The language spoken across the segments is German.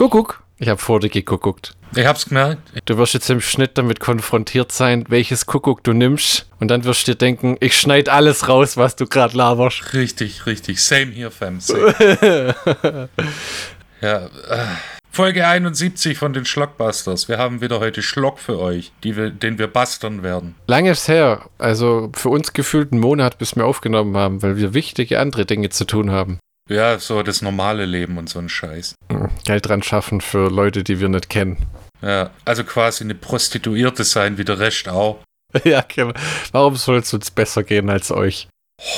Kuckuck. Ich habe vor dir geguckt. Ich hab's gemerkt. Du wirst jetzt im Schnitt damit konfrontiert sein, welches Kuckuck du nimmst. Und dann wirst du dir denken, ich schneid alles raus, was du gerade laberst. Richtig, richtig. Same here, fam. Same. ja. Äh, Folge 71 von den Schlockbusters. Wir haben wieder heute Schlock für euch, die wir, den wir bastern werden. Lange ist her. Also für uns gefühlt einen Monat, bis wir aufgenommen haben, weil wir wichtige andere Dinge zu tun haben. Ja, so das normale Leben und so ein Scheiß. Geld dran schaffen für Leute, die wir nicht kennen. Ja, also quasi eine Prostituierte sein, wie der Rest auch. ja, genau. Warum soll es uns besser gehen als euch?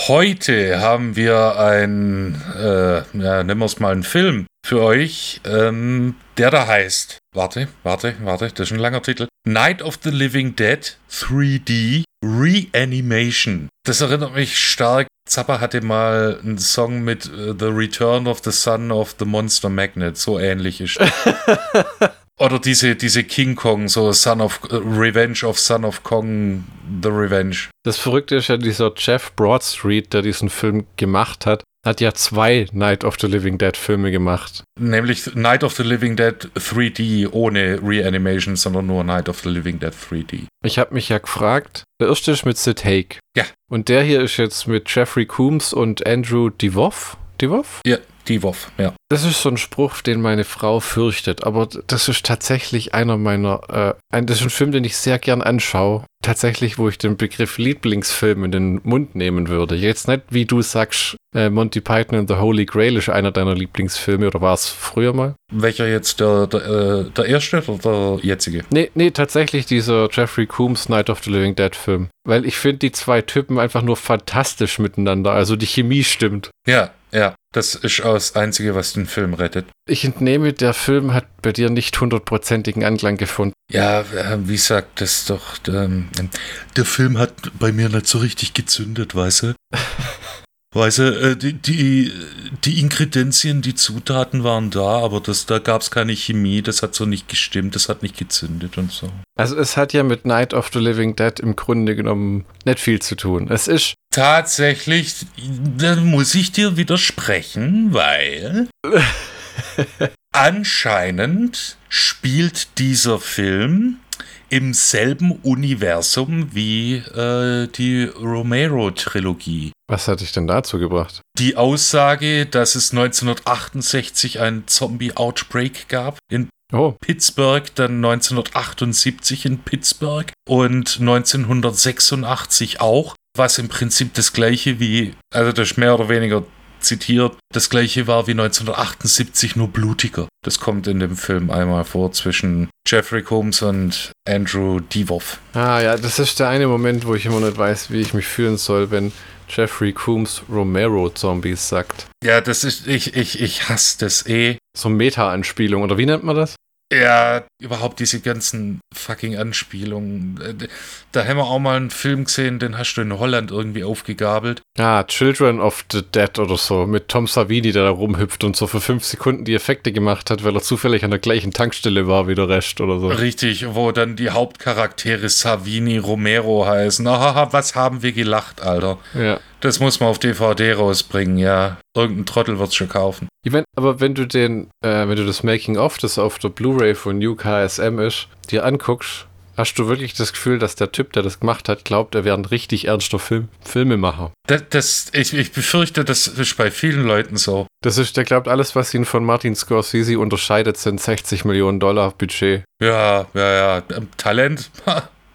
Heute haben wir ein, äh, ja, nennen wir es mal einen Film für euch, ähm, der da heißt, warte, warte, warte, das ist ein langer Titel. Night of the Living Dead 3D Reanimation. Das erinnert mich stark Zappa hatte mal einen Song mit uh, The Return of the Son of the Monster Magnet, so ähnlich ist. Oder diese, diese King Kong, so Son of uh, Revenge of Son of Kong, The Revenge. Das Verrückte ist ja dieser Jeff Broadstreet, der diesen Film gemacht hat, hat ja zwei Night of the Living Dead Filme gemacht. Nämlich Night of the Living Dead 3D ohne Reanimation, sondern nur Night of the Living Dead 3D. Ich habe mich ja gefragt, der erste ist mit Sid Haig. Ja. Und der hier ist jetzt mit Jeffrey Coombs und Andrew DeVoff. DeVoff? Ja, DeVoff, ja. Das ist so ein Spruch, den meine Frau fürchtet, aber das ist tatsächlich einer meiner, äh, ein, das ist ein Film, den ich sehr gern anschaue. Tatsächlich, wo ich den Begriff Lieblingsfilm in den Mund nehmen würde. Jetzt nicht, wie du sagst, äh, Monty Python and the Holy Grail ist einer deiner Lieblingsfilme, oder war es früher mal? Welcher jetzt, der, der, äh, der erste oder der jetzige? Nee, nee, tatsächlich dieser Jeffrey Coombs Night of the Living Dead Film. Weil ich finde die zwei Typen einfach nur fantastisch miteinander. Also die Chemie stimmt. Ja, ja. Das ist auch das Einzige, was den Film rettet. Ich entnehme, der Film hat bei dir nicht hundertprozentigen Anklang gefunden. Ja, äh, wie sagt das doch, ähm, der Film hat bei mir nicht so richtig gezündet, weißt du? Weißt du, äh, die, die, die Inkredenzien, die Zutaten waren da, aber das, da gab es keine Chemie, das hat so nicht gestimmt, das hat nicht gezündet und so. Also es hat ja mit Night of the Living Dead im Grunde genommen nicht viel zu tun. Es ist tatsächlich, da muss ich dir widersprechen, weil anscheinend spielt dieser Film im selben Universum wie äh, die Romero-Trilogie. Was hat dich denn dazu gebracht? Die Aussage, dass es 1968 einen Zombie-Outbreak gab in Oh. Pittsburgh, dann 1978 in Pittsburgh und 1986 auch, was im Prinzip das gleiche wie, also das ist mehr oder weniger zitiert, das gleiche war wie 1978, nur blutiger. Das kommt in dem Film einmal vor zwischen Jeffrey Combs und Andrew Devoff. Ah ja, das ist der eine Moment, wo ich immer nicht weiß, wie ich mich fühlen soll, wenn Jeffrey Coombs Romero-Zombies sagt. Ja, das ist, ich, ich, ich hasse das eh. So Meta-Anspielung, oder wie nennt man das? Ja, überhaupt diese ganzen fucking Anspielungen. Äh, Da haben wir auch mal einen Film gesehen, den hast du in Holland irgendwie aufgegabelt. Ah, Children of the Dead oder so, mit Tom Savini, der da rumhüpft und so für fünf Sekunden die Effekte gemacht hat, weil er zufällig an der gleichen Tankstelle war wie der Rest oder so. Richtig, wo dann die Hauptcharaktere Savini Romero heißen. Haha, was haben wir gelacht, Alter. Ja. Das muss man auf DVD rausbringen, ja. Irgendein Trottel wird's schon kaufen. Ich mein, aber wenn du den, äh, wenn du das Making-of, das auf der Blu-ray von New KSM ist, dir anguckst, hast du wirklich das Gefühl, dass der Typ, der das gemacht hat, glaubt, er wäre ein richtig ernster Film Filmemacher. Das, das, ich, ich befürchte, das ist bei vielen Leuten so. Das ist, der glaubt, alles, was ihn von Martin Scorsese unterscheidet, sind 60 Millionen Dollar Budget. Ja, ja, ja. Talent?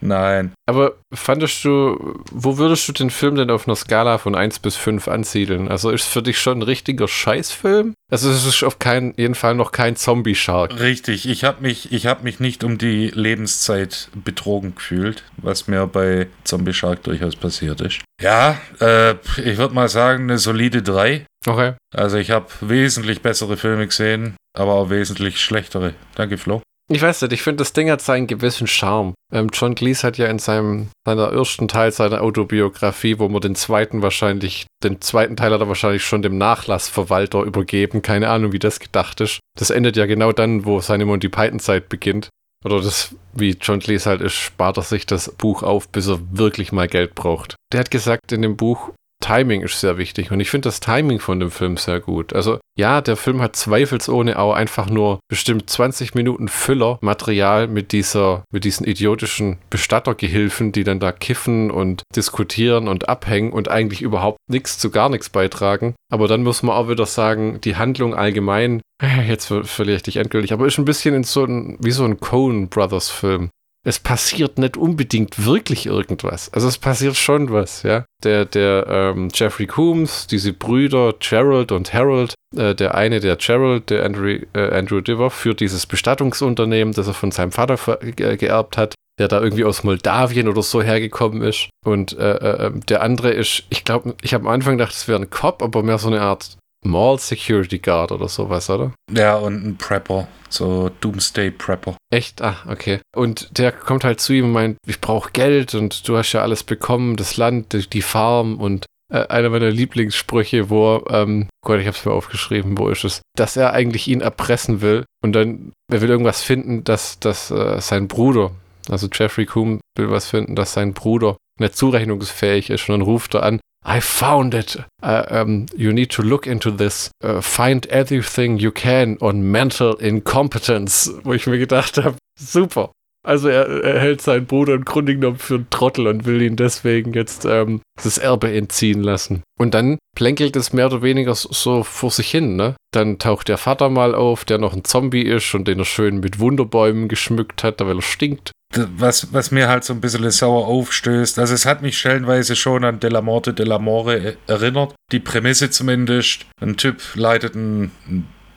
Nein. Aber fandest du, wo würdest du den Film denn auf einer Skala von 1 bis 5 ansiedeln? Also ist für dich schon ein richtiger Scheißfilm? Also es ist auf keinen jeden Fall noch kein Zombie-Shark. Richtig, ich habe mich, ich hab mich nicht um die Lebenszeit betrogen gefühlt, was mir bei Zombie Shark durchaus passiert ist. Ja, äh, ich würde mal sagen, eine solide 3. Okay. Also ich habe wesentlich bessere Filme gesehen, aber auch wesentlich schlechtere. Danke, Flo. Ich weiß nicht, ich finde, das Ding hat seinen gewissen Charme. Ähm, John Cleese hat ja in seinem seiner ersten Teil seiner Autobiografie, wo man den zweiten wahrscheinlich, den zweiten Teil hat er wahrscheinlich schon dem Nachlassverwalter übergeben. Keine Ahnung, wie das gedacht ist. Das endet ja genau dann, wo seine Monty Python-Zeit beginnt. Oder das, wie John Cleese halt ist, spart er sich das Buch auf, bis er wirklich mal Geld braucht. Der hat gesagt in dem Buch, Timing ist sehr wichtig. Und ich finde das Timing von dem Film sehr gut. Also ja, der Film hat zweifelsohne auch einfach nur bestimmt 20 Minuten Füller-Material mit dieser, mit diesen idiotischen Bestattergehilfen, die dann da kiffen und diskutieren und abhängen und eigentlich überhaupt nichts zu gar nichts beitragen. Aber dann muss man auch wieder sagen, die Handlung allgemein, jetzt verliere ich dich endgültig, aber ist ein bisschen in so ein, wie so ein Coen Brothers Film es passiert nicht unbedingt wirklich irgendwas. Also es passiert schon was, ja. Der, der ähm, Jeffrey Coombs, diese Brüder Gerald und Harold, äh, der eine, der Gerald, der Andrew, äh, Andrew Diver, führt dieses Bestattungsunternehmen, das er von seinem Vater äh, geerbt hat, der da irgendwie aus Moldawien oder so hergekommen ist. Und äh, äh, ähm, der andere ist, ich glaube, ich habe am Anfang gedacht, es wäre ein Cop, aber mehr so eine Art Mall Security Guard oder sowas, oder? Ja, und ein Prepper, so Doomsday Prepper. Echt? Ah, okay. Und der kommt halt zu ihm und meint, ich brauche Geld und du hast ja alles bekommen, das Land, die Farm und äh, einer meiner Lieblingssprüche, wo, ähm, Gott, ich hab's mir aufgeschrieben, wo ist es, dass er eigentlich ihn erpressen will und dann, er will irgendwas finden, dass, dass äh, sein Bruder, also Jeffrey Coombe will was finden, dass sein Bruder nicht zurechnungsfähig ist und dann ruft er an, I found it. Uh, um, you need to look into this. Uh, find everything you can on mental incompetence. Wo ich mir gedacht habe, super. Also er, er, hält seinen Bruder im Grunde genommen für einen Trottel und will ihn deswegen jetzt ähm, das Erbe entziehen lassen. Und dann plänkelt es mehr oder weniger so vor sich hin, ne? Dann taucht der Vater mal auf, der noch ein Zombie ist und den er schön mit Wunderbäumen geschmückt hat, weil er stinkt was, was mir halt so ein bisschen sauer aufstößt. Also es hat mich stellenweise schon an De La Morte de la More erinnert. Die Prämisse zumindest. Ein Typ leitet ein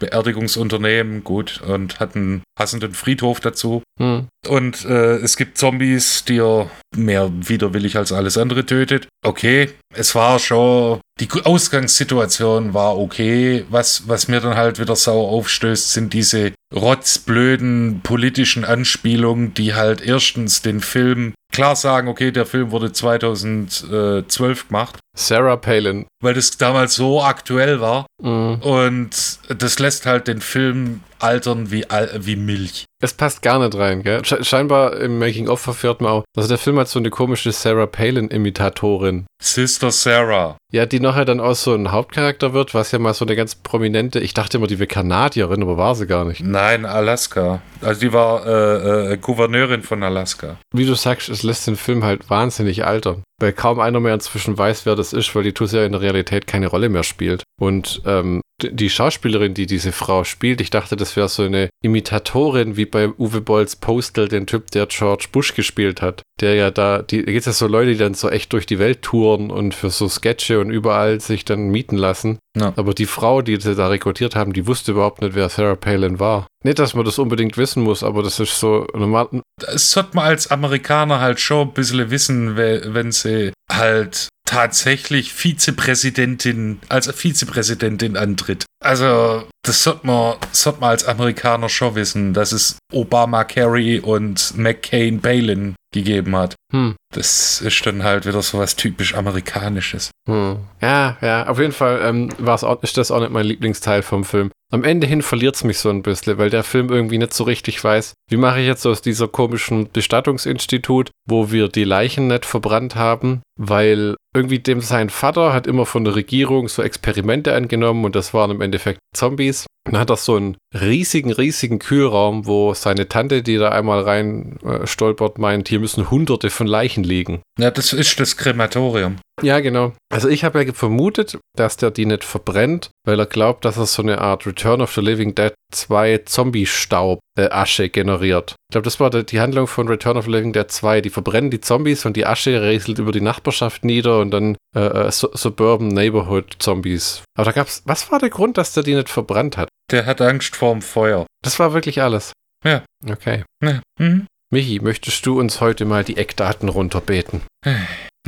Beerdigungsunternehmen, gut, und hat einen passenden Friedhof dazu. Hm. Und äh, es gibt Zombies, die er mehr widerwillig als alles andere tötet. Okay, es war schon, die Ausgangssituation war okay. Was, was mir dann halt wieder sauer aufstößt, sind diese rotzblöden politischen Anspielungen, die halt erstens den Film klar sagen, okay, der Film wurde 2012 gemacht. Sarah Palin. Weil das damals so aktuell war. Mhm. Und das lässt halt den Film altern wie, wie Milch. Es passt gar nicht rein, gell? Scheinbar im Making-of verfährt man auch. Also der Film hat so eine komische Sarah Palin-Imitatorin. Sister Sarah. Ja, die nachher dann auch so ein Hauptcharakter wird, was ja mal so eine ganz prominente, ich dachte immer, die wäre Kanadierin, aber war sie gar nicht. Nein, Alaska. Also die war äh, äh, Gouverneurin von Alaska. Wie du sagst, es lässt den Film halt wahnsinnig altern weil kaum einer mehr inzwischen weiß, wer das ist, weil die Tuss ja in der Realität keine Rolle mehr spielt. Und ähm, die Schauspielerin, die diese Frau spielt, ich dachte, das wäre so eine Imitatorin wie bei Uwe Bolls Postal, den Typ, der George Bush gespielt hat. Der ja da, die, da gibt es ja so Leute, die dann so echt durch die Welt touren und für so Sketche und überall sich dann mieten lassen. Ja. Aber die Frau, die sie da rekrutiert haben, die wusste überhaupt nicht, wer Sarah Palin war. Nicht, dass man das unbedingt wissen muss, aber das ist so normal. Das sollte man als Amerikaner halt schon ein bisschen wissen, wenn sie halt tatsächlich Vizepräsidentin, als Vizepräsidentin antritt. Also, das sollte man, sollte man als Amerikaner schon wissen, dass es Obama Kerry und McCain Palin gegeben hat. Hm. Das ist dann halt wieder so was typisch Amerikanisches. Hm. Ja, ja, auf jeden Fall ähm, auch, ist das auch nicht mein Lieblingsteil vom Film. Am Ende hin verliert es mich so ein bisschen, weil der Film irgendwie nicht so richtig weiß, wie mache ich jetzt aus dieser komischen Bestattungsinstitut, wo wir die Leichen nicht verbrannt haben, weil irgendwie dem sein Vater hat immer von der Regierung so Experimente angenommen und das waren im Endeffekt Zombies. Борис. Dann hat er so einen riesigen, riesigen Kühlraum, wo seine Tante, die da einmal rein äh, stolpert, meint, hier müssen hunderte von Leichen liegen. Ja, das ist das Krematorium. Ja, genau. Also ich habe ja vermutet, dass der die nicht verbrennt, weil er glaubt, dass er so eine Art Return of the Living Dead 2 Zombie-Staub-Asche äh, generiert. Ich glaube, das war die Handlung von Return of the Living Dead 2. Die verbrennen die Zombies und die Asche rieselt über die Nachbarschaft nieder und dann äh, äh, Suburban Neighborhood Zombies. Aber da gab's, was war der Grund, dass der die nicht verbrannt hat? Der hat Angst vorm Feuer. Das war wirklich alles. Ja. Okay. Ja. Mhm. Michi, möchtest du uns heute mal die Eckdaten runterbeten?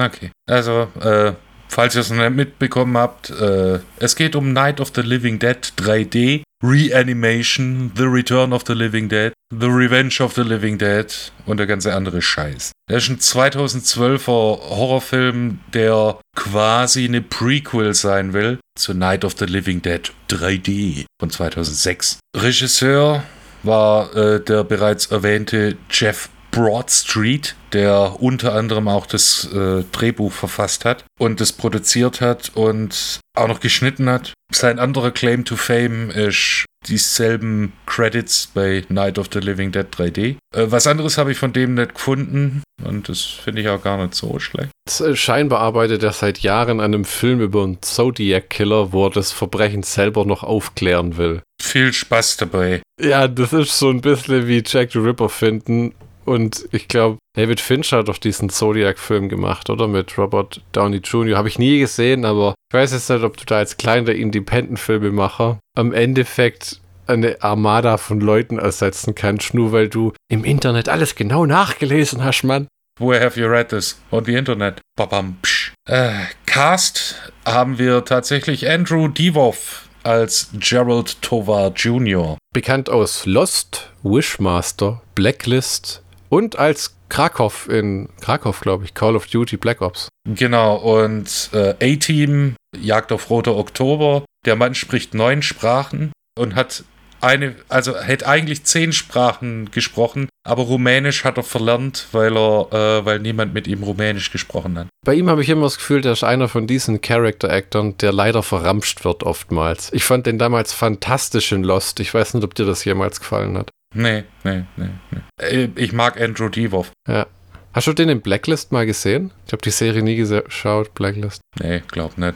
Okay. Also, äh, falls ihr es noch nicht mitbekommen habt, äh, es geht um Night of the Living Dead 3D, Reanimation, The Return of the Living Dead, The Revenge of the Living Dead und der ganze andere Scheiß. Das ist ein 2012er Horrorfilm, der quasi eine Prequel sein will zu Night of the Living Dead 3D von 2006. Regisseur war äh, der bereits erwähnte Jeff Broad Street, der unter anderem auch das äh, Drehbuch verfasst hat und das produziert hat und auch noch geschnitten hat. Sein anderer Claim to Fame ist dieselben Credits bei Night of the Living Dead 3D. Äh, was anderes habe ich von dem nicht gefunden und das finde ich auch gar nicht so schlecht. Scheinbar arbeitet er seit Jahren an einem Film über einen Zodiac Killer, wo er das Verbrechen selber noch aufklären will. Viel Spaß dabei. Ja, das ist so ein bisschen wie Jack the Ripper finden. Und ich glaube, David Fincher hat doch diesen Zodiac-Film gemacht, oder? Mit Robert Downey Jr. Habe ich nie gesehen, aber ich weiß jetzt nicht, ob du da als kleiner Independent-Filmemacher am Endeffekt eine Armada von Leuten ersetzen kannst, nur weil du im Internet alles genau nachgelesen hast, Mann. Where have you read this? On the Internet. Babam, psch. Äh, Cast haben wir tatsächlich Andrew Devoff als Gerald Tovar Jr. Bekannt aus Lost, Wishmaster, Blacklist und als Krakow in Krakow, glaube ich, Call of Duty Black Ops. Genau, und äh, A-Team, Jagd auf Roter Oktober. Der Mann spricht neun Sprachen und hat eine, also hätte eigentlich zehn Sprachen gesprochen, aber Rumänisch hat er verlernt, weil er, äh, weil niemand mit ihm Rumänisch gesprochen hat. Bei ihm habe ich immer das Gefühl, der ist einer von diesen Character-Actern, der leider verramscht wird oftmals. Ich fand den damals fantastisch in Lost. Ich weiß nicht, ob dir das jemals gefallen hat. Nee, nee, nee, nee. Äh, ich mag Andrew Devoff. Ja. Hast du den in Blacklist mal gesehen? Ich habe die Serie nie geschaut, Blacklist. Nee, glaub nicht.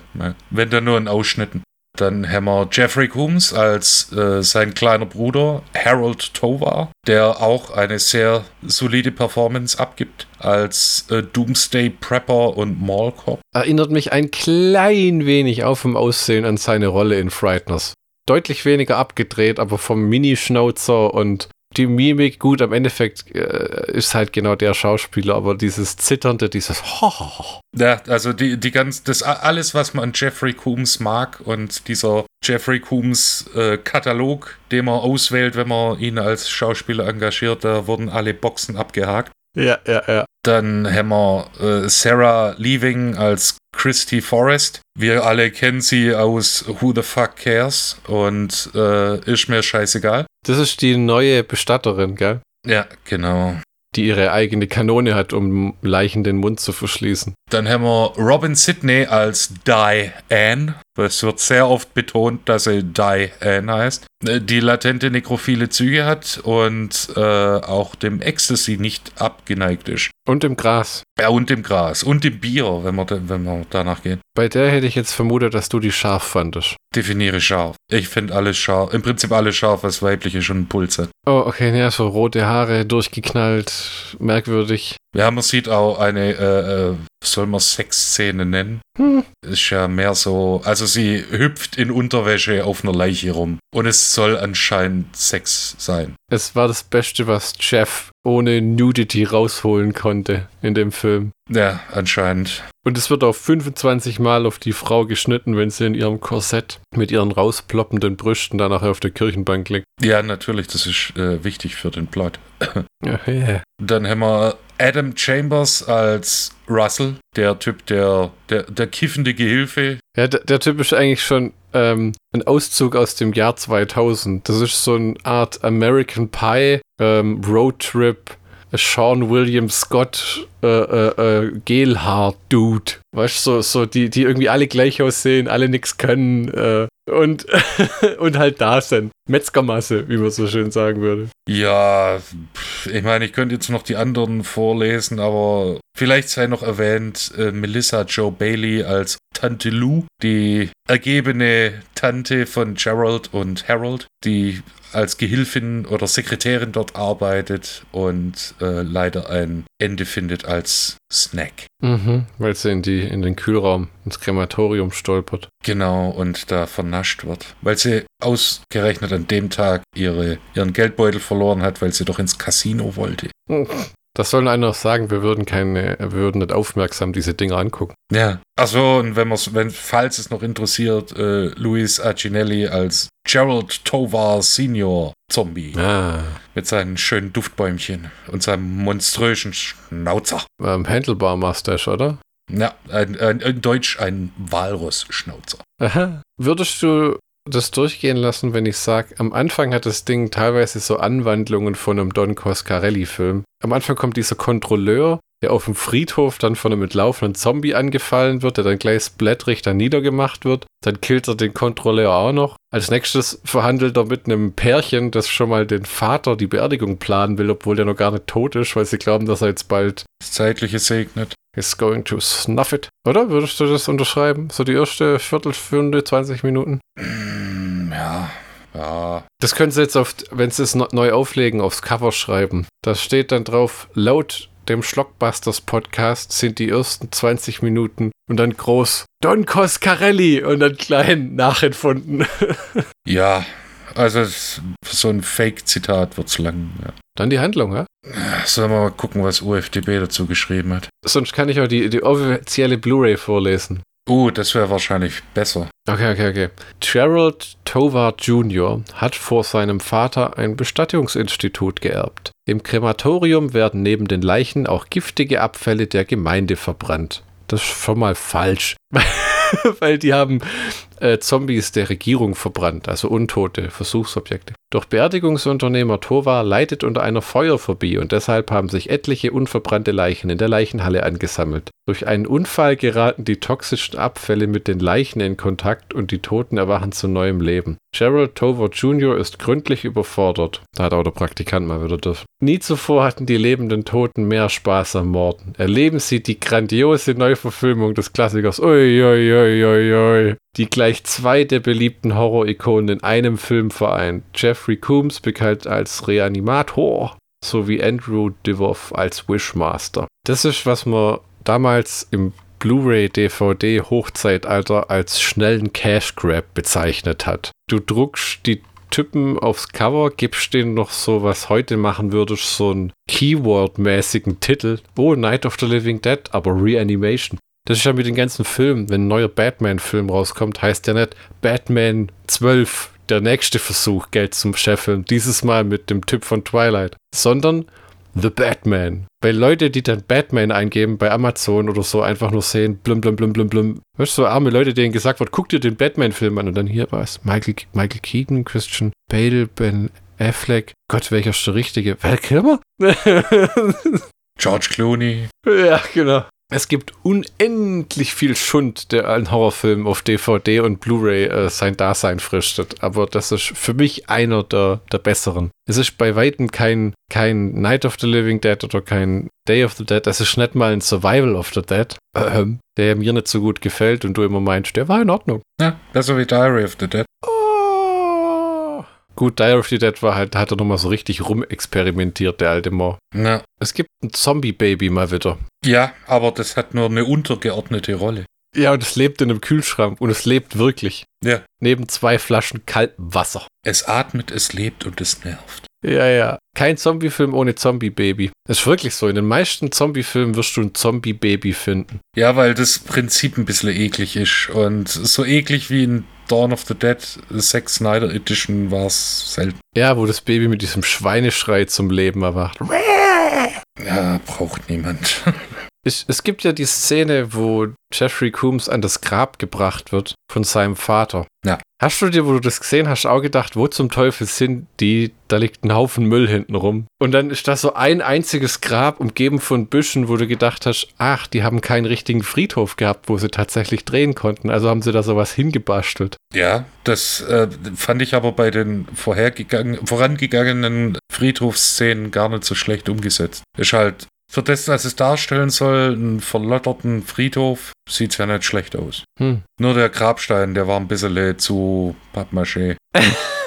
Wenn da nur in Ausschnitten. Dann haben wir Jeffrey Coombs als äh, sein kleiner Bruder Harold Tovar, der auch eine sehr solide Performance abgibt als äh, Doomsday Prepper und Mall Cop. Erinnert mich ein klein wenig auf dem Aussehen an seine Rolle in Frighteners. Deutlich weniger abgedreht, aber vom Mini-Schnauzer und die Mimik, gut, am Endeffekt äh, ist halt genau der Schauspieler, aber dieses Zitternde, dieses Ja, also die, die ganz, das alles, was man an Jeffrey Coombs mag und dieser Jeffrey Coombs äh, Katalog, den man auswählt, wenn man ihn als Schauspieler engagiert, da wurden alle Boxen abgehakt. Ja, ja, ja. Dann haben wir äh, Sarah Leaving als Christy Forrest. Wir alle kennen sie aus Who the Fuck Cares und äh, ist mir scheißegal. Das ist die neue Bestatterin, gell? Ja, genau. Die ihre eigene Kanone hat, um Leichen den Mund zu verschließen. Dann haben wir Robin Sidney als Diane. Es wird sehr oft betont, dass sie Diane heißt. Äh, die latente nekrophile Züge hat und äh, auch dem Ecstasy nicht abgeneigt ist. Und im Gras. Ja, und im Gras. Und im Bier, wenn man, wenn man danach geht. Bei der hätte ich jetzt vermutet, dass du die scharf fandest. Definiere scharf. Ich finde alles scharf. Im Prinzip alles scharf, was weibliche schon einen Puls hat. Oh, okay, ja, so rote Haare, durchgeknallt, merkwürdig. Ja, man sieht auch eine, äh, äh, soll man Sexszene nennen? Hm. Ist ja mehr so, also sie hüpft in Unterwäsche auf einer Leiche rum. Und es soll anscheinend Sex sein. Es war das Beste, was Jeff ohne Nudity rausholen konnte in dem Film. Ja, anscheinend. Und es wird auch 25 Mal auf die Frau geschnitten, wenn sie in ihrem Korsett mit ihren rausploppenden Brüsten dann nachher auf der Kirchenbank liegt. Ja, natürlich, das ist äh, wichtig für den Plot. Yeah. Dann haben wir Adam Chambers als Russell, der Typ, der, der, der kiffende Gehilfe. Ja, der, der Typ ist eigentlich schon ähm, ein Auszug aus dem Jahr 2000. Das ist so eine Art American Pie, ähm, Roadtrip, Sean William Scott, äh, äh, äh, Gelhaar-Dude. Weißt du, so, so die, die irgendwie alle gleich aussehen, alle nichts können äh, und, und halt da sind. Metzgermasse, wie man so schön sagen würde. Ja, ich meine, ich könnte jetzt noch die anderen vorlesen, aber vielleicht sei noch erwähnt äh, Melissa Joe Bailey als Tante Lou, die ergebene Tante von Gerald und Harold, die als Gehilfin oder Sekretärin dort arbeitet und äh, leider ein Ende findet als Snack. Mhm, weil sie in, die, in den Kühlraum, ins Krematorium stolpert. Genau, und da vernascht wird. Weil sie ausgerechnet an dem Tag ihre, ihren Geldbeutel verloren hat, weil sie doch ins Casino wollte. Das sollen einer sagen, wir würden keine, wir würden nicht aufmerksam diese Dinge angucken. Ja. Achso, und wenn man wenn, falls es noch interessiert, äh, Luis Acinelli als Gerald Tovar Senior Zombie. Ah. Mit seinen schönen Duftbäumchen und seinem monströsen Schnauzer. Ähm, Handlebar Mustache, oder? Ja, ein, ein, in Deutsch ein Walrus-Schnauzer. Aha. Würdest du das durchgehen lassen, wenn ich sage, am Anfang hat das Ding teilweise so Anwandlungen von einem Don Coscarelli-Film. Am Anfang kommt dieser Kontrolleur, der auf dem Friedhof dann von einem entlaufenden Zombie angefallen wird, der dann gleich splatterig dann niedergemacht wird. Dann killt er den Kontrolleur auch noch. Als nächstes verhandelt er mit einem Pärchen, das schon mal den Vater die Beerdigung planen will, obwohl der noch gar nicht tot ist, weil sie glauben, dass er jetzt bald das Zeitliche segnet. Is going to snuff it. Oder? Würdest du das unterschreiben? So die erste Viertelstunde, 20 Minuten? Mm, ja. Ja. Das können sie jetzt, auf, wenn sie es neu auflegen, aufs Cover schreiben. Da steht dann drauf, laut dem Schlockbusters Podcast sind die ersten 20 Minuten und dann groß Don Coscarelli und dann klein nachempfunden. ja, also so ein Fake-Zitat wird es lang. Ja. Dann die Handlung, ja? Sollen wir mal gucken, was UFDB dazu geschrieben hat. Sonst kann ich auch die, die offizielle Blu-ray vorlesen. Uh, das wäre wahrscheinlich besser. Okay, okay, okay. Gerald Tovar Jr. hat vor seinem Vater ein Bestattungsinstitut geerbt. Im Krematorium werden neben den Leichen auch giftige Abfälle der Gemeinde verbrannt. Das ist schon mal falsch. Weil die haben äh, Zombies der Regierung verbrannt, also untote Versuchsobjekte. Doch Beerdigungsunternehmer Tova leidet unter einer Feuerphobie und deshalb haben sich etliche unverbrannte Leichen in der Leichenhalle angesammelt. Durch einen Unfall geraten die toxischen Abfälle mit den Leichen in Kontakt und die Toten erwachen zu neuem Leben. Gerald Tover Jr. ist gründlich überfordert. Da hat auch der Praktikant mal wieder dürfen. Nie zuvor hatten die lebenden Toten mehr Spaß am Morden. Erleben sie die grandiose Neuverfilmung des Klassikers. Ui, ui, ui, ui, ui die gleich zwei der beliebten Horror-Ikonen in einem Film vereint. Jeffrey Coombs, bekannt als Reanimator, sowie Andrew DeVoff als Wishmaster. Das ist, was man damals im Blu-ray DVD Hochzeitalter als schnellen Cash Grab bezeichnet hat. Du druckst die Typen aufs Cover, gibst denen noch so, was heute machen würdest, so einen Keyword-mäßigen Titel. Oh, Night of the Living Dead, aber Reanimation. Das ist ja mit den ganzen Filmen. Wenn ein neuer Batman-Film rauskommt, heißt der nicht Batman 12, der nächste Versuch, Geld zum Scheffeln. Dieses Mal mit dem Typ von Twilight. Sondern The Batman. Weil Leute, die dann Batman eingeben bei Amazon oder so, einfach nur sehen, blum, blum, blum, blum, blum. Weißt du, so arme Leute, denen gesagt wird, guck dir den Batman-Film an und dann hier was. Michael, Michael Keaton, Christian Bale, Ben Affleck. Gott, welcher ist der richtige? Val Kilmer? George Clooney. Ja, genau. Es gibt unendlich viel Schund, der allen Horrorfilmen auf DVD und Blu-ray äh, sein Dasein fristet. Aber das ist für mich einer der, der besseren. Es ist bei Weitem kein, kein Night of the Living Dead oder kein Day of the Dead. Es ist nicht mal ein Survival of the Dead, ähm, der mir nicht so gut gefällt und du immer meinst, der war in Ordnung. Ja, besser wie Diary of the Dead. Gut, Diary of the Dead war halt, hat er nochmal so richtig rumexperimentiert, der alte Mo. Ja. Es gibt ein Zombie-Baby mal wieder. Ja, aber das hat nur eine untergeordnete Rolle. Ja, und es lebt in einem Kühlschrank und es lebt wirklich. Ja. Neben zwei Flaschen kaltem Wasser. Es atmet, es lebt und es nervt. Ja, ja. Kein Zombie-Film ohne Zombie-Baby. Das ist wirklich so. In den meisten Zombie-Filmen wirst du ein Zombie-Baby finden. Ja, weil das Prinzip ein bisschen eklig ist. Und so eklig wie ein Dawn of the Dead Zack Snyder Edition war es selten. Ja, wo das Baby mit diesem Schweineschrei zum Leben erwacht. Ja, braucht niemand. Ich, es gibt ja die Szene, wo Jeffrey Coombs an das Grab gebracht wird von seinem Vater. Ja. Hast du dir, wo du das gesehen hast, auch gedacht, wo zum Teufel sind die? Da liegt ein Haufen Müll hinten rum. Und dann ist da so ein einziges Grab umgeben von Büschen, wo du gedacht hast, ach, die haben keinen richtigen Friedhof gehabt, wo sie tatsächlich drehen konnten. Also haben sie da sowas hingebastelt. Ja, das äh, fand ich aber bei den vorangegangenen Friedhofsszenen gar nicht so schlecht umgesetzt. Ist halt für das, was es darstellen soll, einen verlotterten Friedhof, sieht es ja nicht schlecht aus. Hm. Nur der Grabstein, der war ein bisschen zu Pappmaché.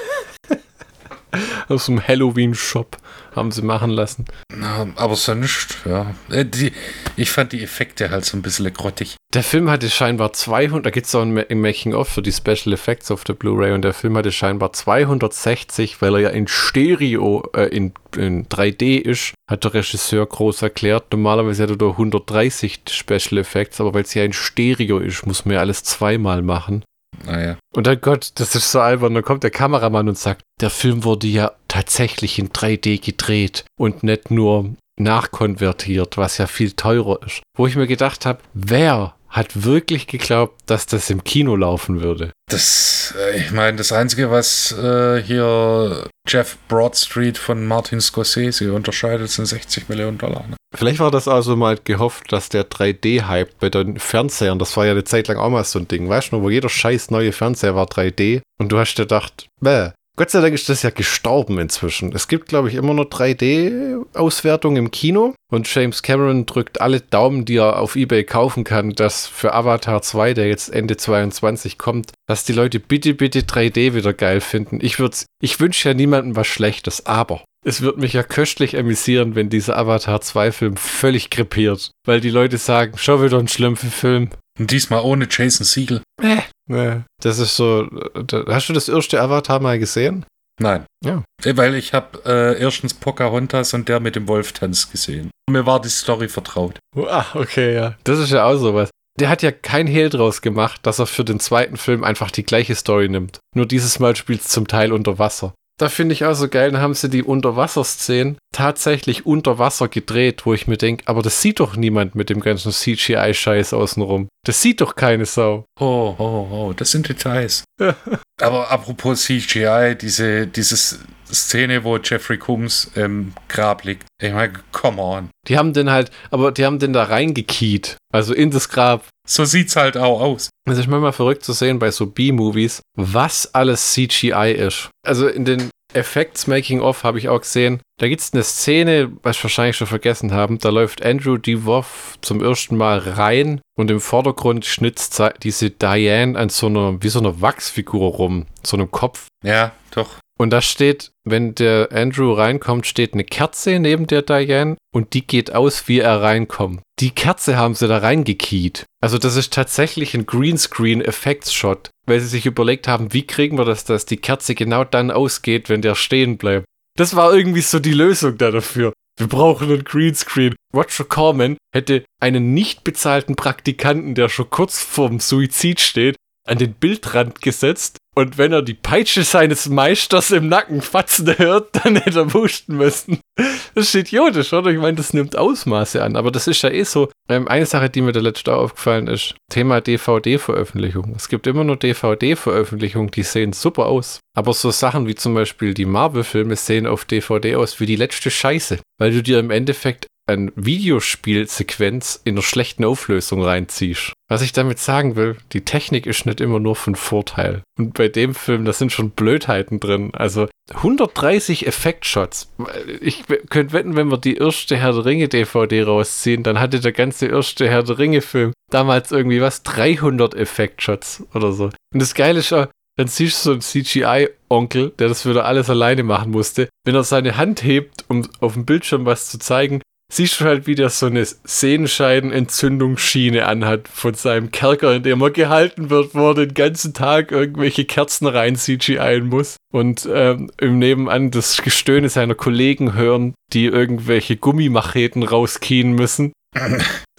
Aus dem Halloween-Shop haben sie machen lassen. Na, aber sonst, ja. Äh, die, ich fand die Effekte halt so ein bisschen grottig. Der Film hatte scheinbar 200, da gibt es auch ein Making-of für die Special Effects auf der Blu-ray und der Film hatte scheinbar 260, weil er ja in Stereo, äh, in, in 3D ist, hat der Regisseur groß erklärt. Normalerweise hat er da 130 Special Effects, aber weil es ja in Stereo ist, muss man ja alles zweimal machen. Naja. Und dann Gott, das ist so albern. Dann kommt der Kameramann und sagt, der Film wurde ja tatsächlich in 3D gedreht und nicht nur nachkonvertiert, was ja viel teurer ist. Wo ich mir gedacht habe, wer hat wirklich geglaubt, dass das im Kino laufen würde. Das, äh, ich meine, das Einzige, was äh, hier Jeff Broadstreet von Martin Scorsese unterscheidet, sind 60 Millionen Dollar. Ne? Vielleicht war das also mal gehofft, dass der 3D-Hype bei den Fernsehern, das war ja eine Zeit lang auch mal so ein Ding, weißt du, wo jeder scheiß neue Fernseher war 3D und du hast dir gedacht, bäh, Gott sei Dank ist das ja gestorben inzwischen. Es gibt, glaube ich, immer nur 3D-Auswertung im Kino und James Cameron drückt alle Daumen, die er auf Ebay kaufen kann, dass für Avatar 2, der jetzt Ende 22 kommt, dass die Leute bitte, bitte 3D wieder geil finden. Ich, ich wünsche ja niemandem was Schlechtes, aber es wird mich ja köstlich amüsieren, wenn dieser Avatar 2-Film völlig krepiert, weil die Leute sagen, schau wieder ein Schlümpfe-Film. Und diesmal ohne Jason Siegel. Äh, Nee, das ist so. Hast du das erste Avatar mal gesehen? Nein. Ja. Weil ich habe äh, erstens Pocahontas und der mit dem Wolftanz gesehen. Mir war die Story vertraut. Ah, okay, ja. Das ist ja auch sowas. Der hat ja kein Hehl draus gemacht, dass er für den zweiten Film einfach die gleiche Story nimmt. Nur dieses Mal spielt es zum Teil unter Wasser. Da finde ich auch so geil, dann haben sie die Unterwasserszenen tatsächlich unter Wasser gedreht, wo ich mir denke, aber das sieht doch niemand mit dem ganzen CGI-Scheiß außenrum. Das sieht doch keine Sau. Oh, oh, oh, das sind Details. aber apropos CGI, diese, dieses Szene, wo Jeffrey Combs im Grab liegt. Ich meine, come on. Die haben den halt, aber die haben den da reingekiet. Also in das Grab. So sieht's halt auch aus. Es ist manchmal verrückt zu sehen bei so B-Movies, was alles CGI ist. Also in den Effects Making Off habe ich auch gesehen. Da gibt es eine Szene, was ich wahrscheinlich schon vergessen haben. Da läuft Andrew DeWolf zum ersten Mal rein und im Vordergrund schnitzt diese Diane an so einer, wie so einer Wachsfigur rum, so einem Kopf. Ja, doch. Und da steht, wenn der Andrew reinkommt, steht eine Kerze neben der Diane und die geht aus, wie er reinkommt. Die Kerze haben sie da reingekiet. Also das ist tatsächlich ein Greenscreen-Effekts-Shot, weil sie sich überlegt haben, wie kriegen wir das, dass die Kerze genau dann ausgeht, wenn der stehen bleibt. Das war irgendwie so die Lösung da dafür. Wir brauchen einen Greenscreen. Roger Corman hätte einen nicht bezahlten Praktikanten, der schon kurz vorm Suizid steht, an den Bildrand gesetzt und wenn er die Peitsche seines Meisters im Nacken fatzen hört, dann hätte er wuschen müssen. Das ist idiotisch, oder? Ich meine, das nimmt Ausmaße an. Aber das ist ja eh so. Ähm, eine Sache, die mir der letzte aufgefallen ist, Thema DVD-Veröffentlichung. Es gibt immer nur DVD-Veröffentlichungen, die sehen super aus. Aber so Sachen wie zum Beispiel die Marvel-Filme sehen auf DVD aus wie die letzte Scheiße. Weil du dir im Endeffekt eine Videospielsequenz in einer schlechten Auflösung reinziehst. Was ich damit sagen will, die Technik ist nicht immer nur von Vorteil. Und bei dem Film, da sind schon Blödheiten drin. Also 130 Effektshots. Ich könnte wetten, wenn wir die erste Herr der Ringe DVD rausziehen, dann hatte der ganze erste Herr der Ringe Film damals irgendwie was 300 Effektshots oder so. Und das Geile ist auch, dann siehst du so einen CGI-Onkel, der das wieder alles alleine machen musste. Wenn er seine Hand hebt, um auf dem Bildschirm was zu zeigen, siehst du halt, wie der so eine Sehenscheidenentzündungsschiene anhat von seinem Kerker, in dem er gehalten wird, wo er den ganzen Tag irgendwelche Kerzen rein CGI muss und ähm, im Nebenan das Gestöhne seiner Kollegen hören, die irgendwelche Gummimacheten rauskien müssen.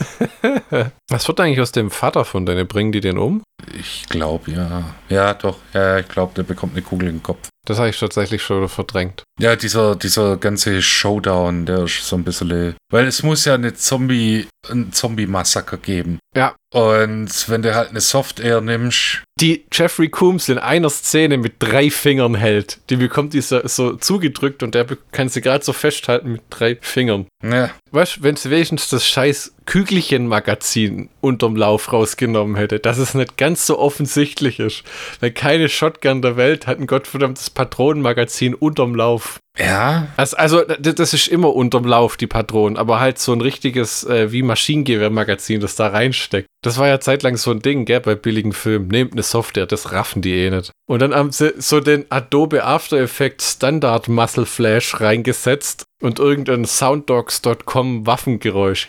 Was wird eigentlich aus dem Vater von denen? Bringen die den um? Ich glaube, ja. Ja, doch. Ja, ich glaube, der bekommt eine Kugel im Kopf. Das habe ich tatsächlich schon verdrängt. Ja, dieser, dieser ganze Showdown, der ist so ein bisschen. Weil es muss ja eine Zombie, ein Zombie-Massaker geben. Ja. Und wenn du halt eine Software nimmst. Die Jeffrey Coombs in einer Szene mit drei Fingern hält. Die bekommt die so, so zugedrückt und der kann sie gerade so festhalten mit drei Fingern. Ja. Weißt du, wenn sie wenigstens das scheiß Kügelchen-Magazin unterm Lauf rausgenommen hätte, dass es nicht ganz so offensichtlich ist. Weil keine Shotgun der Welt hat ein gottverdammtes Patronenmagazin unterm Lauf. Ja. Also, also das ist immer unterm Lauf, die Patronen, aber halt so ein richtiges äh, wie Maschinengewehr-Magazin, das da reinsteckt. Das war ja zeitlang so ein Ding, gell, bei billigen Filmen. Nehmt eine Software, das raffen die eh nicht. Und dann haben sie so den Adobe After Effects Standard Muscle Flash reingesetzt und irgendein Sounddogs.com Waffengeräusch.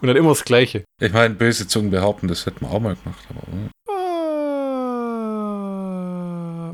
Und dann immer das Gleiche. Ich meine, böse Zungen behaupten, das hätten wir auch mal gemacht. Aber,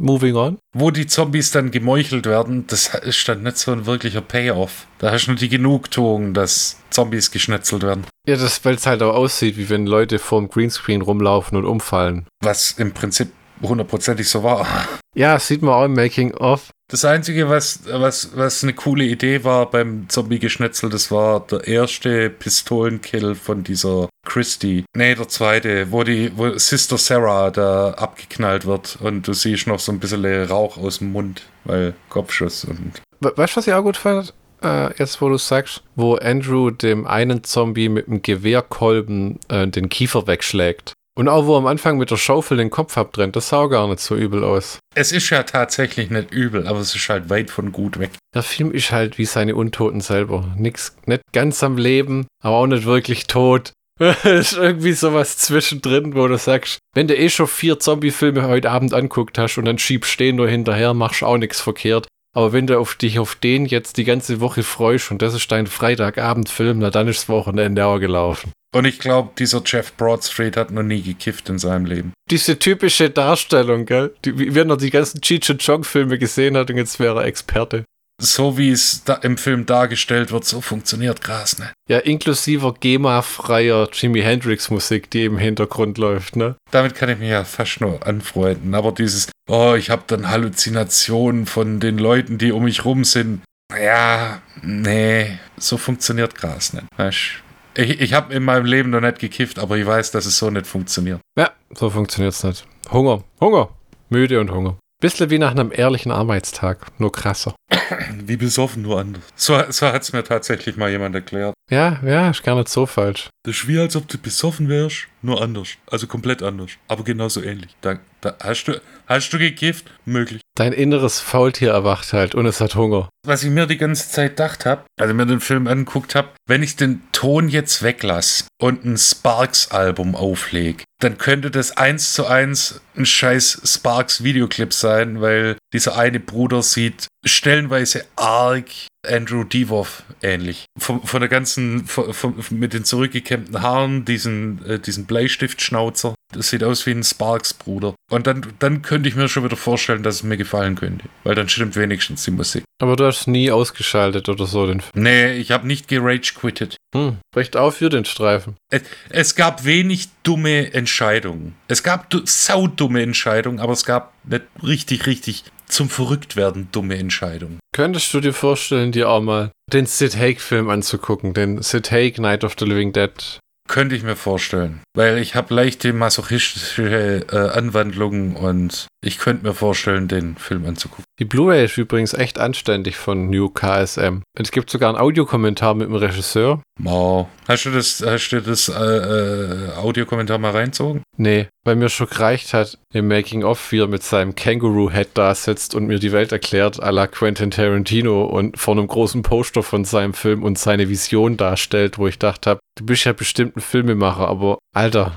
moving on. Wo die Zombies dann gemeuchelt werden, das ist dann nicht so ein wirklicher Payoff. Da hast du nur die Genugtuung, dass Zombies geschnetzelt werden. Ja, das, weil es halt auch aussieht, wie wenn Leute vorm Greenscreen rumlaufen und umfallen. Was im Prinzip hundertprozentig so war. Ja, sieht man auch im Making-of. Das Einzige, was, was, was eine coole Idee war beim Zombie-Geschnetzel, das war der erste Pistolenkill von dieser Christie. Nee, der zweite, wo die, wo Sister Sarah da abgeknallt wird und du siehst noch so ein bisschen Rauch aus dem Mund, weil Kopfschuss und. Weißt du, was ich auch gut fand? Äh, jetzt, wo du sagst, wo Andrew dem einen Zombie mit dem Gewehrkolben äh, den Kiefer wegschlägt. Und auch wo am Anfang mit der Schaufel den Kopf abtrennt, das sah gar nicht so übel aus. Es ist ja tatsächlich nicht übel, aber es ist halt weit von gut weg. Der Film ist halt wie seine Untoten selber. Nix, nicht ganz am Leben, aber auch nicht wirklich tot. ist irgendwie sowas zwischendrin, wo du sagst, wenn du eh schon vier Zombie-Filme heute Abend anguckt hast und dann schiebst den nur hinterher, machst auch nichts verkehrt. Aber wenn du auf dich auf den jetzt die ganze Woche freust und das ist dein Freitagabendfilm, na dann ist das Wochenende auch gelaufen. Und ich glaube, dieser Jeff Broadstreet hat noch nie gekifft in seinem Leben. Diese typische Darstellung, gell? Die, wie wenn er die ganzen Cheech and Chong Filme gesehen hat und jetzt wäre er Experte. So wie es im Film dargestellt wird, so funktioniert Gras, ne? Ja, inklusiver GEMA-freier Jimi Hendrix-Musik, die im Hintergrund läuft, ne? Damit kann ich mich ja fast nur anfreunden. Aber dieses, oh, ich habe dann Halluzinationen von den Leuten, die um mich rum sind. Ja, nee, so funktioniert Gras nicht. Weißt ich, ich habe in meinem Leben noch nicht gekifft, aber ich weiß, dass es so nicht funktioniert. Ja, so funktioniert es nicht. Hunger, Hunger, müde und Hunger. Bisschen wie nach einem ehrlichen Arbeitstag, nur krasser. Wie besoffen, nur anders. So, so hat es mir tatsächlich mal jemand erklärt. Ja, ja, ist gar nicht so falsch. Das ist wie, als ob du besoffen wärst, nur anders. Also komplett anders. Aber genauso ähnlich. Da, da hast, du, hast du gekifft? Möglich. Dein inneres Faultier erwacht halt und es hat Hunger. Was ich mir die ganze Zeit gedacht habe, als ich mir den Film angeguckt habe, wenn ich den Ton jetzt weglasse und ein Sparks-Album auflege, dann könnte das eins zu eins ein scheiß Sparks-Videoclip sein, weil dieser eine Bruder sieht stellenweise arg Andrew Devoff ähnlich. Von, von der ganzen, von, von, mit den zurückgekämmten Haaren, diesen, äh, diesen Bleistiftschnauzer. Das sieht aus wie ein Sparks-Bruder. Und dann, dann könnte ich mir schon wieder vorstellen, dass es mir gefallen könnte. Weil dann stimmt wenigstens die Musik. Aber du hast nie ausgeschaltet oder so den Film. Nee, ich habe nicht gerage-quittet. Hm, recht auf für den Streifen. Es, es, gab wenig dumme Entscheidungen. Es gab saudumme Entscheidungen, aber es gab nicht richtig, richtig zum Verrücktwerden dumme Entscheidungen. Könntest du dir vorstellen, dir auch mal den Sid Haig-Film anzugucken, den Sid Haig Night of the Living Dead? Könnte ich mir vorstellen. Weil ich habe leichte masochistische äh, Anwandlungen und ich könnte mir vorstellen, den Film anzugucken. Die Blu-ray ist übrigens echt anständig von New KSM. Es gibt sogar einen Audiokommentar mit dem Regisseur. Wow. Hast du das, hast du das äh, äh, Audiokommentar mal reinzogen? Nee, weil mir schon gereicht hat, im Making-of, wie er mit seinem Känguru-Head da sitzt und mir die Welt erklärt, à la Quentin Tarantino und vor einem großen Poster von seinem Film und seine Vision darstellt, wo ich dachte habe, du bist ja bestimmt ein Filmemacher, aber Alter,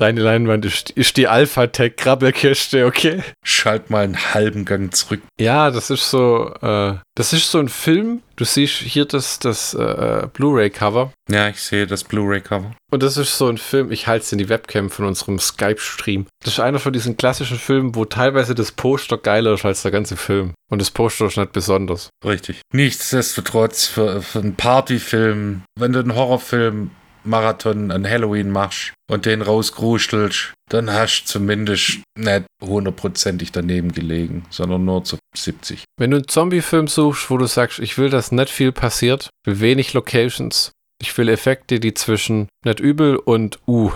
Deine Leinwand ist, ist die Alpha-Tech-Krabbelkiste, okay? Schalt mal einen halben Gang zurück. Ja, das ist so, äh, das ist so ein Film. Du siehst hier das, das äh, Blu-ray-Cover. Ja, ich sehe das Blu-ray-Cover. Und das ist so ein Film, ich halte es in die Webcam von unserem Skype-Stream. Das ist einer von diesen klassischen Filmen, wo teilweise das Poster geiler ist als der ganze Film. Und das Poster ist nicht besonders. Richtig. Nichtsdestotrotz, für, für einen Partyfilm, wenn du einen Horrorfilm Marathon an Halloween machst und den rausgrustelst, dann hast du zumindest nicht hundertprozentig daneben gelegen, sondern nur zu 70. Wenn du einen Zombie-Film suchst, wo du sagst, ich will, dass nicht viel passiert, wenig Locations, ich will Effekte, die zwischen nicht übel und uh,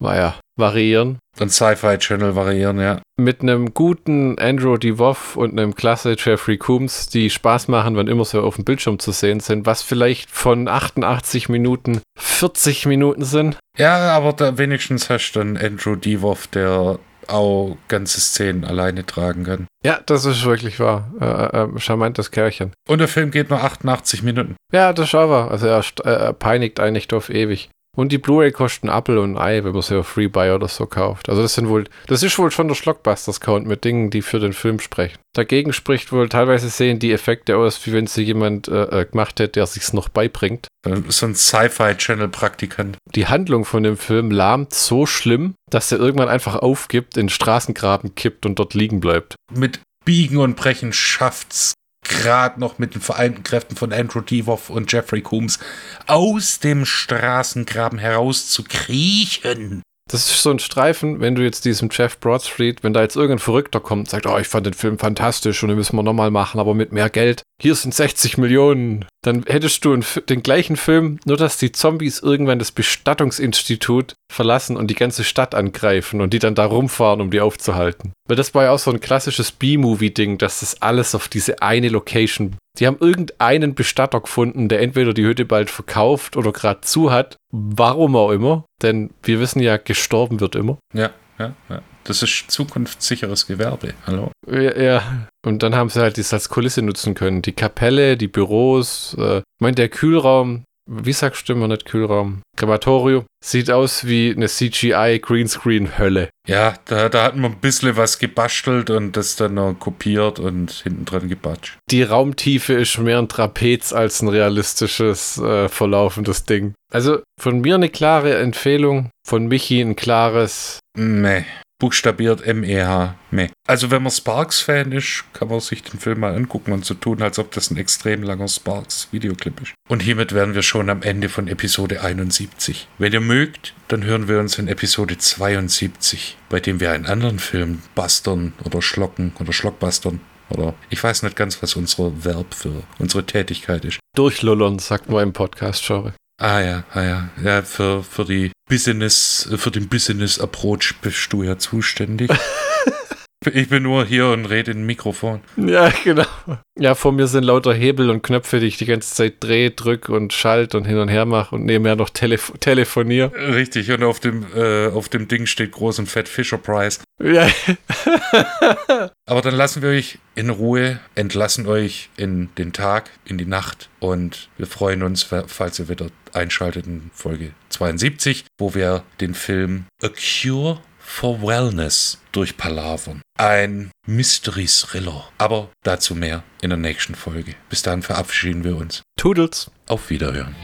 naja, variieren. Und Sci-Fi Channel variieren, ja. Mit einem guten Andrew DeVoff und einem klasse Jeffrey Coombs, die Spaß machen, wann immer sie auf dem Bildschirm zu sehen sind, was vielleicht von 88 Minuten 40 Minuten sind. Ja, aber da wenigstens hast du dann Andrew DeVoff, der auch ganze Szenen alleine tragen kann. Ja, das ist wirklich wahr. Äh, äh, charmantes Kerlchen. Und der Film geht nur 88 Minuten. Ja, das auch wahr. Also er, er peinigt eigentlich auf ewig. Und die Blu-ray kostet ein Apple und Ei, wenn man sie auf Freebuy oder so kauft. Also das sind wohl, das ist wohl schon der Schlockbusters-Count mit Dingen, die für den Film sprechen. Dagegen spricht wohl, teilweise sehen die Effekte aus, wie wenn sie jemand äh, äh gemacht hätte, der sich's noch beibringt. So ein Sci-Fi-Channel-Praktikant. Die Handlung von dem Film lahmt so schlimm, dass er irgendwann einfach aufgibt, in den Straßengraben kippt und dort liegen bleibt. Mit Biegen und Brechen schafft's gerade noch mit den vereinten Kräften von Andrew Devoff und Jeffrey Coombs aus dem Straßengraben heraus zu kriechen. Das ist so ein Streifen, wenn du jetzt diesem Jeff Broadstreet, wenn da jetzt irgendein Verrückter kommt und sagt, oh, ich fand den Film fantastisch und den müssen wir nochmal machen, aber mit mehr Geld. Hier sind 60 Millionen. Dann hättest du den gleichen Film, nur dass die Zombies irgendwann das Bestattungsinstitut verlassen und die ganze Stadt angreifen und die dann da rumfahren, um die aufzuhalten. Weil das war ja auch so ein klassisches B-Movie-Ding, dass das alles auf diese eine Location. Die haben irgendeinen Bestatter gefunden, der entweder die Hütte bald verkauft oder gerade zu hat. Warum auch immer. Denn wir wissen ja, gestorben wird immer. Ja, ja, ja. Das ist zukunftssicheres Gewerbe. Hallo? Ja, ja. Und dann haben sie halt das als Kulisse nutzen können. Die Kapelle, die Büros, äh, ich meine, der Kühlraum, wie sagst du immer nicht Kühlraum? Krematorium. Sieht aus wie eine CGI Greenscreen-Hölle. Ja, da, da hat man ein bisschen was gebastelt und das dann noch kopiert und hinten dran gebatscht. Die Raumtiefe ist mehr ein Trapez als ein realistisches, äh, verlaufendes Ding. Also von mir eine klare Empfehlung, von Michi ein klares. Meh buchstabiert M-E-H. Meh. Also wenn man Sparks-Fan ist, kann man sich den Film mal angucken und so tun, als ob das ein extrem langer Sparks-Videoclip ist. Und hiermit wären wir schon am Ende von Episode 71. Wenn ihr mögt, dann hören wir uns in Episode 72, bei dem wir einen anderen Film bastern oder schlocken oder schlockbastern. Oder ich weiß nicht ganz, was unser Verb für unsere Tätigkeit ist. Durchlullern, sagt man im Podcast, Schore. Ah ja, ah ja. Ja, für, für die Business, für den Business Approach bist du ja zuständig. ich bin nur hier und rede in Mikrofon. Ja, genau. Ja, vor mir sind lauter Hebel und Knöpfe, die ich die ganze Zeit drehe, drück und schalt und hin und her mache und nebenher noch telef telefoniere. Richtig, und auf dem, äh, auf dem Ding steht groß und fett Fisher Price. Ja. Aber dann lassen wir euch in Ruhe, entlassen euch in den Tag, in die Nacht und wir freuen uns, falls ihr wieder einschaltet in Folge 72, wo wir den Film A Cure for Wellness durch Ein Mystery-Thriller. Aber dazu mehr in der nächsten Folge. Bis dahin verabschieden wir uns. Toodles. Auf Wiederhören.